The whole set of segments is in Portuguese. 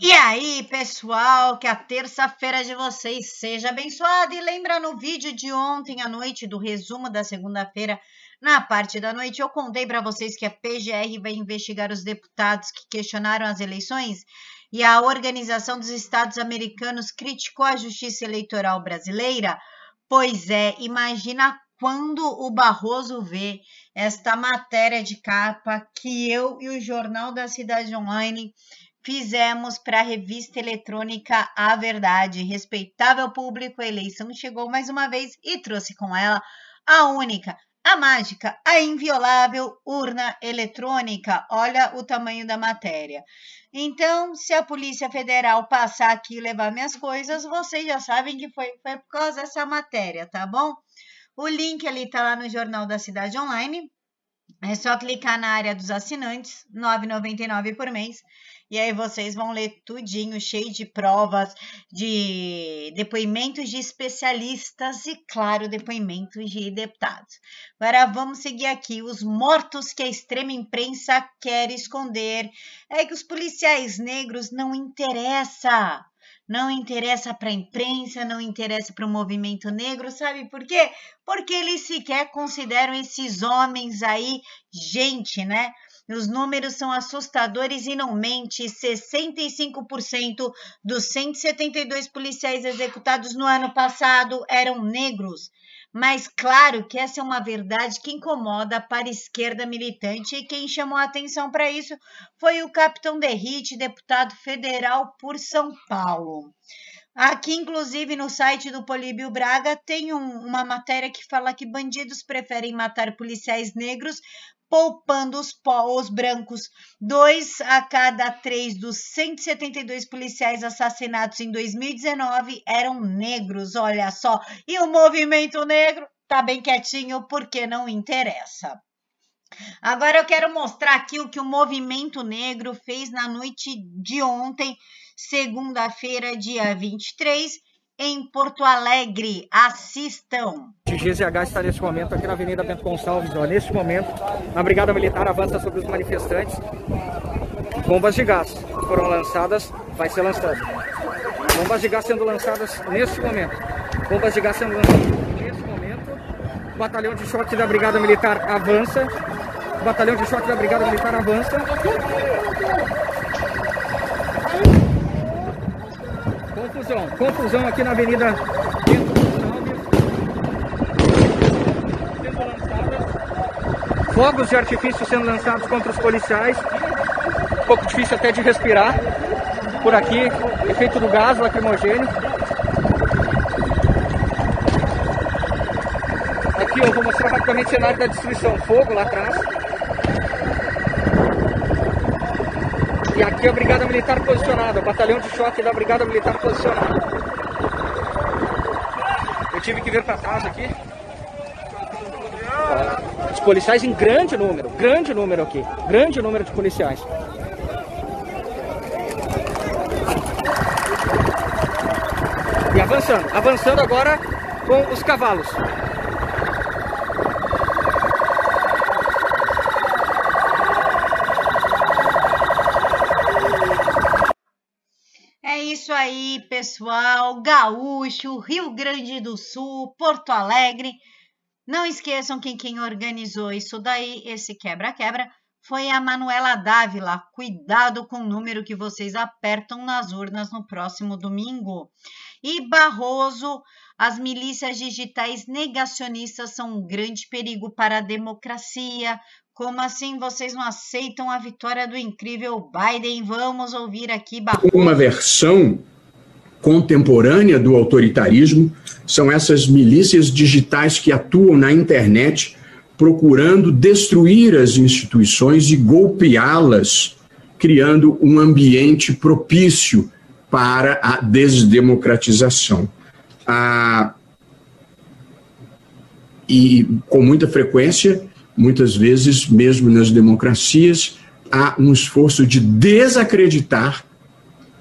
E aí, pessoal, que a terça-feira de vocês seja abençoada. E lembra no vídeo de ontem à noite, do resumo da segunda-feira, na parte da noite, eu contei para vocês que a PGR vai investigar os deputados que questionaram as eleições e a Organização dos Estados Americanos criticou a justiça eleitoral brasileira. Pois é, imagina quando o Barroso vê esta matéria de capa que eu e o Jornal da Cidade Online fizemos para a revista eletrônica A Verdade. Respeitável público, a eleição chegou mais uma vez e trouxe com ela a única, a mágica, a inviolável urna eletrônica. Olha o tamanho da matéria. Então, se a Polícia Federal passar aqui e levar minhas coisas, vocês já sabem que foi, foi por causa dessa matéria, tá bom? O link ali está lá no Jornal da Cidade Online. É só clicar na área dos assinantes, R$ 9,99 por mês, e aí vocês vão ler tudinho, cheio de provas, de depoimentos de especialistas e, claro, depoimentos de deputados. Agora vamos seguir aqui. Os mortos que a extrema imprensa quer esconder é que os policiais negros não interessa não interessa para a imprensa, não interessa para o movimento negro, sabe por quê? Porque eles sequer consideram esses homens aí gente, né? Os números são assustadores e não mente: 65% dos 172 policiais executados no ano passado eram negros. Mas claro que essa é uma verdade que incomoda para a esquerda militante e quem chamou a atenção para isso foi o capitão Derrite, deputado federal por São Paulo. Aqui, inclusive, no site do Políbio Braga, tem um, uma matéria que fala que bandidos preferem matar policiais negros poupando os, os brancos. Dois a cada três dos 172 policiais assassinados em 2019 eram negros, olha só. E o movimento negro tá bem quietinho porque não interessa. Agora eu quero mostrar aqui o que o movimento negro fez na noite de ontem, segunda-feira, dia 23, em Porto Alegre. Assistam. O GZH está nesse momento aqui na Avenida Bento Gonçalves. Ó. Neste momento, a Brigada Militar avança sobre os manifestantes. Bombas de gás foram lançadas, vai ser lançado. Bombas de gás sendo lançadas neste momento. Bombas de gás sendo lançadas neste momento. O batalhão de choque da Brigada Militar avança. O batalhão de choque da Brigada Militar avança. Confusão. Confusão aqui na Avenida Fogos de artifício sendo lançados contra os policiais. Um pouco difícil até de respirar. Por aqui, efeito do gás lacrimogêneo. Aqui eu vou mostrar rapidamente o cenário da destruição. Fogo lá atrás. E aqui a Brigada Militar posicionada, o batalhão de choque da Brigada Militar posicionada. Eu tive que vir para trás aqui. Os policiais em grande número, grande número aqui, grande número de policiais. E avançando, avançando agora com os cavalos. isso aí, pessoal. Gaúcho, Rio Grande do Sul, Porto Alegre. Não esqueçam que quem organizou isso daí, esse quebra-quebra, foi a Manuela Dávila. Cuidado com o número que vocês apertam nas urnas no próximo domingo. E Barroso, as milícias digitais negacionistas são um grande perigo para a democracia. Como assim vocês não aceitam a vitória do incrível Biden? Vamos ouvir aqui Barroso. Uma versão contemporânea do autoritarismo são essas milícias digitais que atuam na internet procurando destruir as instituições e golpeá-las, criando um ambiente propício para a desdemocratização. Ah, e com muita frequência muitas vezes, mesmo nas democracias, há um esforço de desacreditar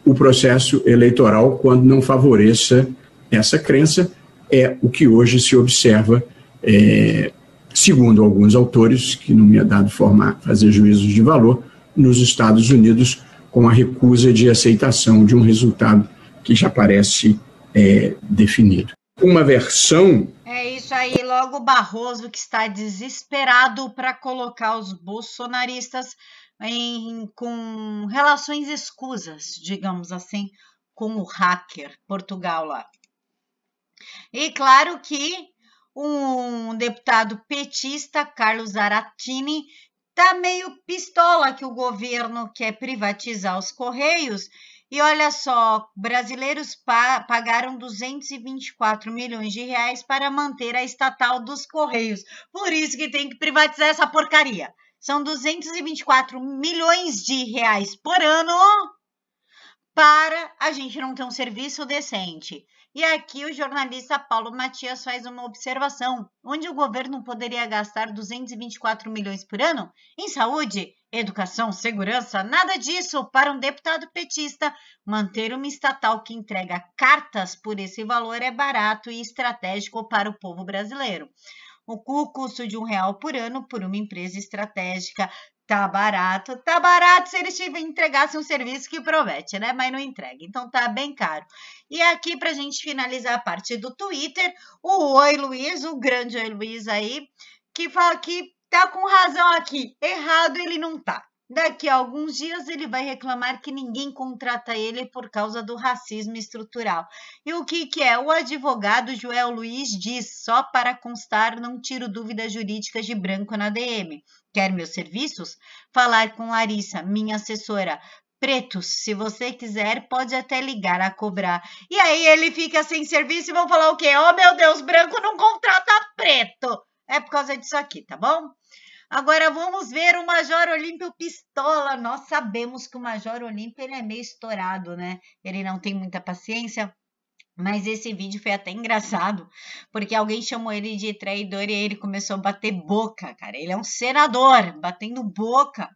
o processo eleitoral quando não favoreça essa crença. É o que hoje se observa, é, segundo alguns autores, que não me é dado formar, fazer juízos de valor, nos Estados Unidos, com a recusa de aceitação de um resultado que já parece é, definido. Uma versão. É isso aí, logo Barroso que está desesperado para colocar os bolsonaristas em, com relações escusas, digamos assim, com o hacker Portugal lá. E claro que um deputado petista, Carlos Aratini, tá meio pistola que o governo quer privatizar os Correios. E olha só, brasileiros pa pagaram 224 milhões de reais para manter a estatal dos Correios. Por isso que tem que privatizar essa porcaria. São 224 milhões de reais por ano para a gente não ter um serviço decente. E aqui o jornalista Paulo Matias faz uma observação, onde o governo poderia gastar 224 milhões por ano em saúde, educação, segurança, nada disso para um deputado petista. Manter uma estatal que entrega cartas por esse valor é barato e estratégico para o povo brasileiro. O custo de um real por ano por uma empresa estratégica Tá barato, tá barato se eles entregassem um serviço que promete, né? Mas não entrega, então tá bem caro. E aqui, pra gente finalizar a parte do Twitter, o Oi Luiz, o grande Oi Luiz aí, que fala que tá com razão aqui. Errado ele não tá. Daqui a alguns dias ele vai reclamar que ninguém contrata ele por causa do racismo estrutural. E o que, que é? O advogado Joel Luiz diz: só para constar, não tiro dúvidas jurídicas de branco na DM. Quer meus serviços? Falar com Larissa, minha assessora. Pretos, se você quiser, pode até ligar a cobrar. E aí ele fica sem serviço e vão falar o quê? Oh, meu Deus, branco não contrata preto. É por causa disso aqui, tá bom? Agora vamos ver o Major Olímpio Pistola. Nós sabemos que o Major Olímpio ele é meio estourado, né? Ele não tem muita paciência. Mas esse vídeo foi até engraçado, porque alguém chamou ele de traidor e ele começou a bater boca, cara. Ele é um senador, batendo boca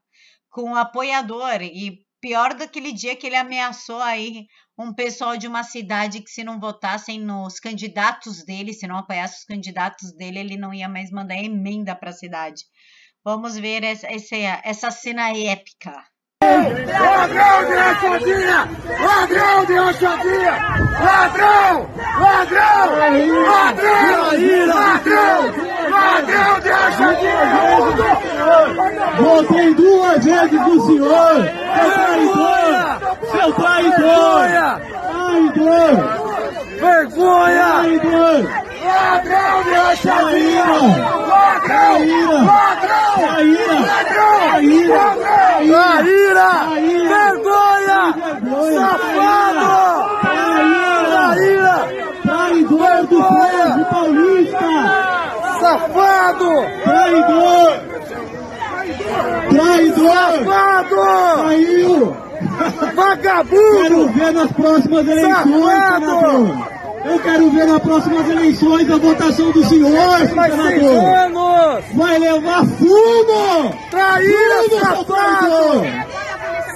com um apoiador. E pior daquele dia que ele ameaçou aí um pessoal de uma cidade que se não votassem nos candidatos dele, se não apoiasse os candidatos dele, ele não ia mais mandar emenda para a cidade. Vamos ver essa, essa, essa cena épica. Ladrão de rachadinha! Ladrão de rachadinha! Ladrão! Ladrão! Ladrão! Ladrão! Ladrão de rachadinha! Votei duas vezes no senhor! Seu traidor! Seu traidor! Traidor! Vergonha! Traidor! Ladrão de rachadinha! Ladrão! Traíra! Vergonha! Safado! Traíra! Traidor do povo paulista! Safado! Traidor! Traidor! Safado! Quero Vagabundo! ver nas próximas eleições, Safado! Eu quero ver nas próximas eleições a votação do senhor, senador! anos! Vai levar fumo! Traíra, Fumo, safado! traidor!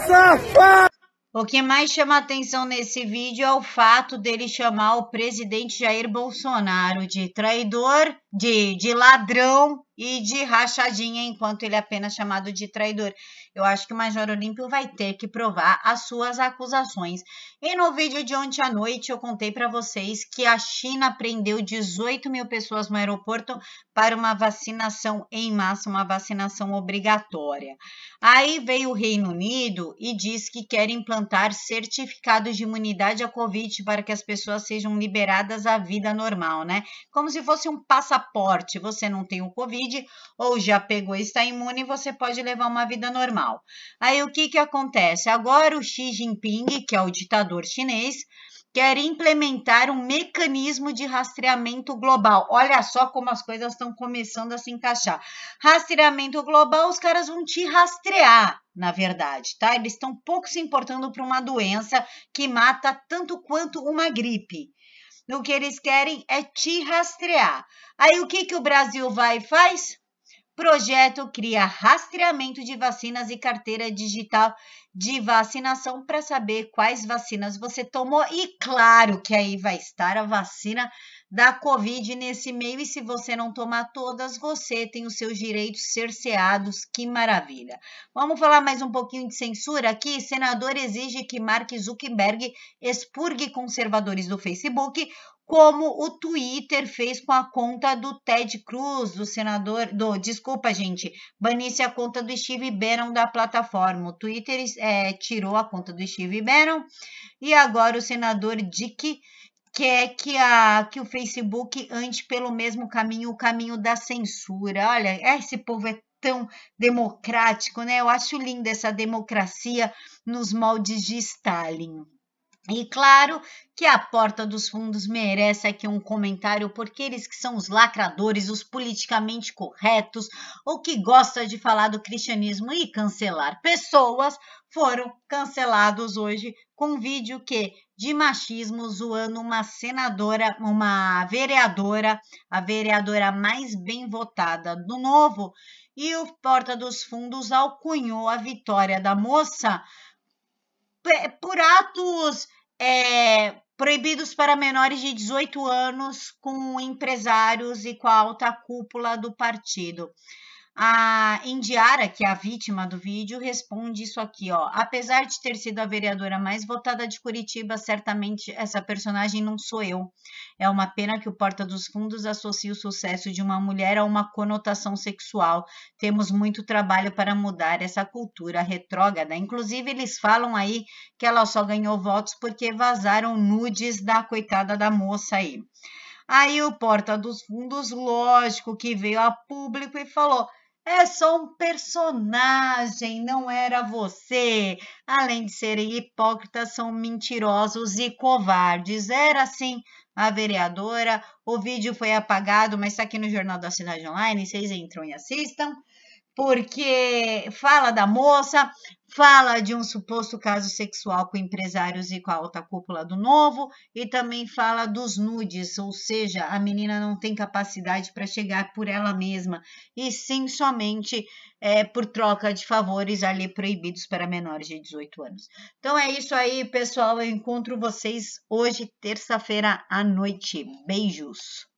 Safado! O que mais chama atenção nesse vídeo é o fato dele chamar o presidente Jair Bolsonaro de traidor, de, de ladrão e de rachadinha, enquanto ele é apenas chamado de traidor. Eu acho que o Major Olímpio vai ter que provar as suas acusações. E no vídeo de ontem à noite eu contei para vocês que a China prendeu 18 mil pessoas no aeroporto para uma vacinação em massa, uma vacinação obrigatória. Aí veio o Reino Unido e diz que quer implantar certificados de imunidade à Covid para que as pessoas sejam liberadas à vida normal, né? Como se fosse um passaporte. Você não tem o Covid ou já pegou e está imune, você pode levar uma vida normal. Aí o que, que acontece? Agora o Xi Jinping, que é o ditador chinês, quer implementar um mecanismo de rastreamento global. Olha só como as coisas estão começando a se encaixar. Rastreamento global, os caras vão te rastrear, na verdade, tá? Eles estão pouco se importando para uma doença que mata tanto quanto uma gripe. O que eles querem é te rastrear. Aí o que, que o Brasil vai e faz? Projeto cria rastreamento de vacinas e carteira digital de vacinação para saber quais vacinas você tomou. E claro que aí vai estar a vacina da Covid nesse meio e se você não tomar todas, você tem os seus direitos cerceados. Que maravilha. Vamos falar mais um pouquinho de censura aqui. Senador exige que Mark Zuckerberg expurgue conservadores do Facebook como o Twitter fez com a conta do Ted Cruz, do senador, do, desculpa gente, banisse a conta do Steve Bannon da plataforma. O Twitter é, tirou a conta do Steve Bannon e agora o senador Dick quer que, a, que o Facebook ande pelo mesmo caminho, o caminho da censura. Olha, esse povo é tão democrático, né? Eu acho linda essa democracia nos moldes de Stalin. E claro que a porta dos fundos merece aqui um comentário, porque eles que são os lacradores, os politicamente corretos, ou que gosta de falar do cristianismo e cancelar pessoas, foram cancelados hoje com um vídeo que de machismo zoando uma senadora, uma vereadora, a vereadora mais bem votada do Novo, e o Porta dos Fundos alcunhou a vitória da moça por atos é, proibidos para menores de 18 anos com empresários e com a alta cúpula do partido. A Indiara, que é a vítima do vídeo, responde isso aqui, ó. Apesar de ter sido a vereadora mais votada de Curitiba, certamente essa personagem não sou eu. É uma pena que o Porta dos Fundos associe o sucesso de uma mulher a uma conotação sexual. Temos muito trabalho para mudar essa cultura retrógrada. Inclusive, eles falam aí que ela só ganhou votos porque vazaram nudes da coitada da moça aí. Aí o Porta dos Fundos, lógico que veio a público e falou: é só um personagem, não era você. Além de serem hipócritas, são mentirosos e covardes. Era assim a vereadora. O vídeo foi apagado, mas está aqui no Jornal da Cidade Online. Vocês entram e assistam porque fala da moça, fala de um suposto caso sexual com empresários e com a alta cúpula do novo, e também fala dos nudes, ou seja, a menina não tem capacidade para chegar por ela mesma, e sim somente é, por troca de favores ali proibidos para menores de 18 anos. Então é isso aí, pessoal. Eu encontro vocês hoje, terça-feira à noite. Beijos!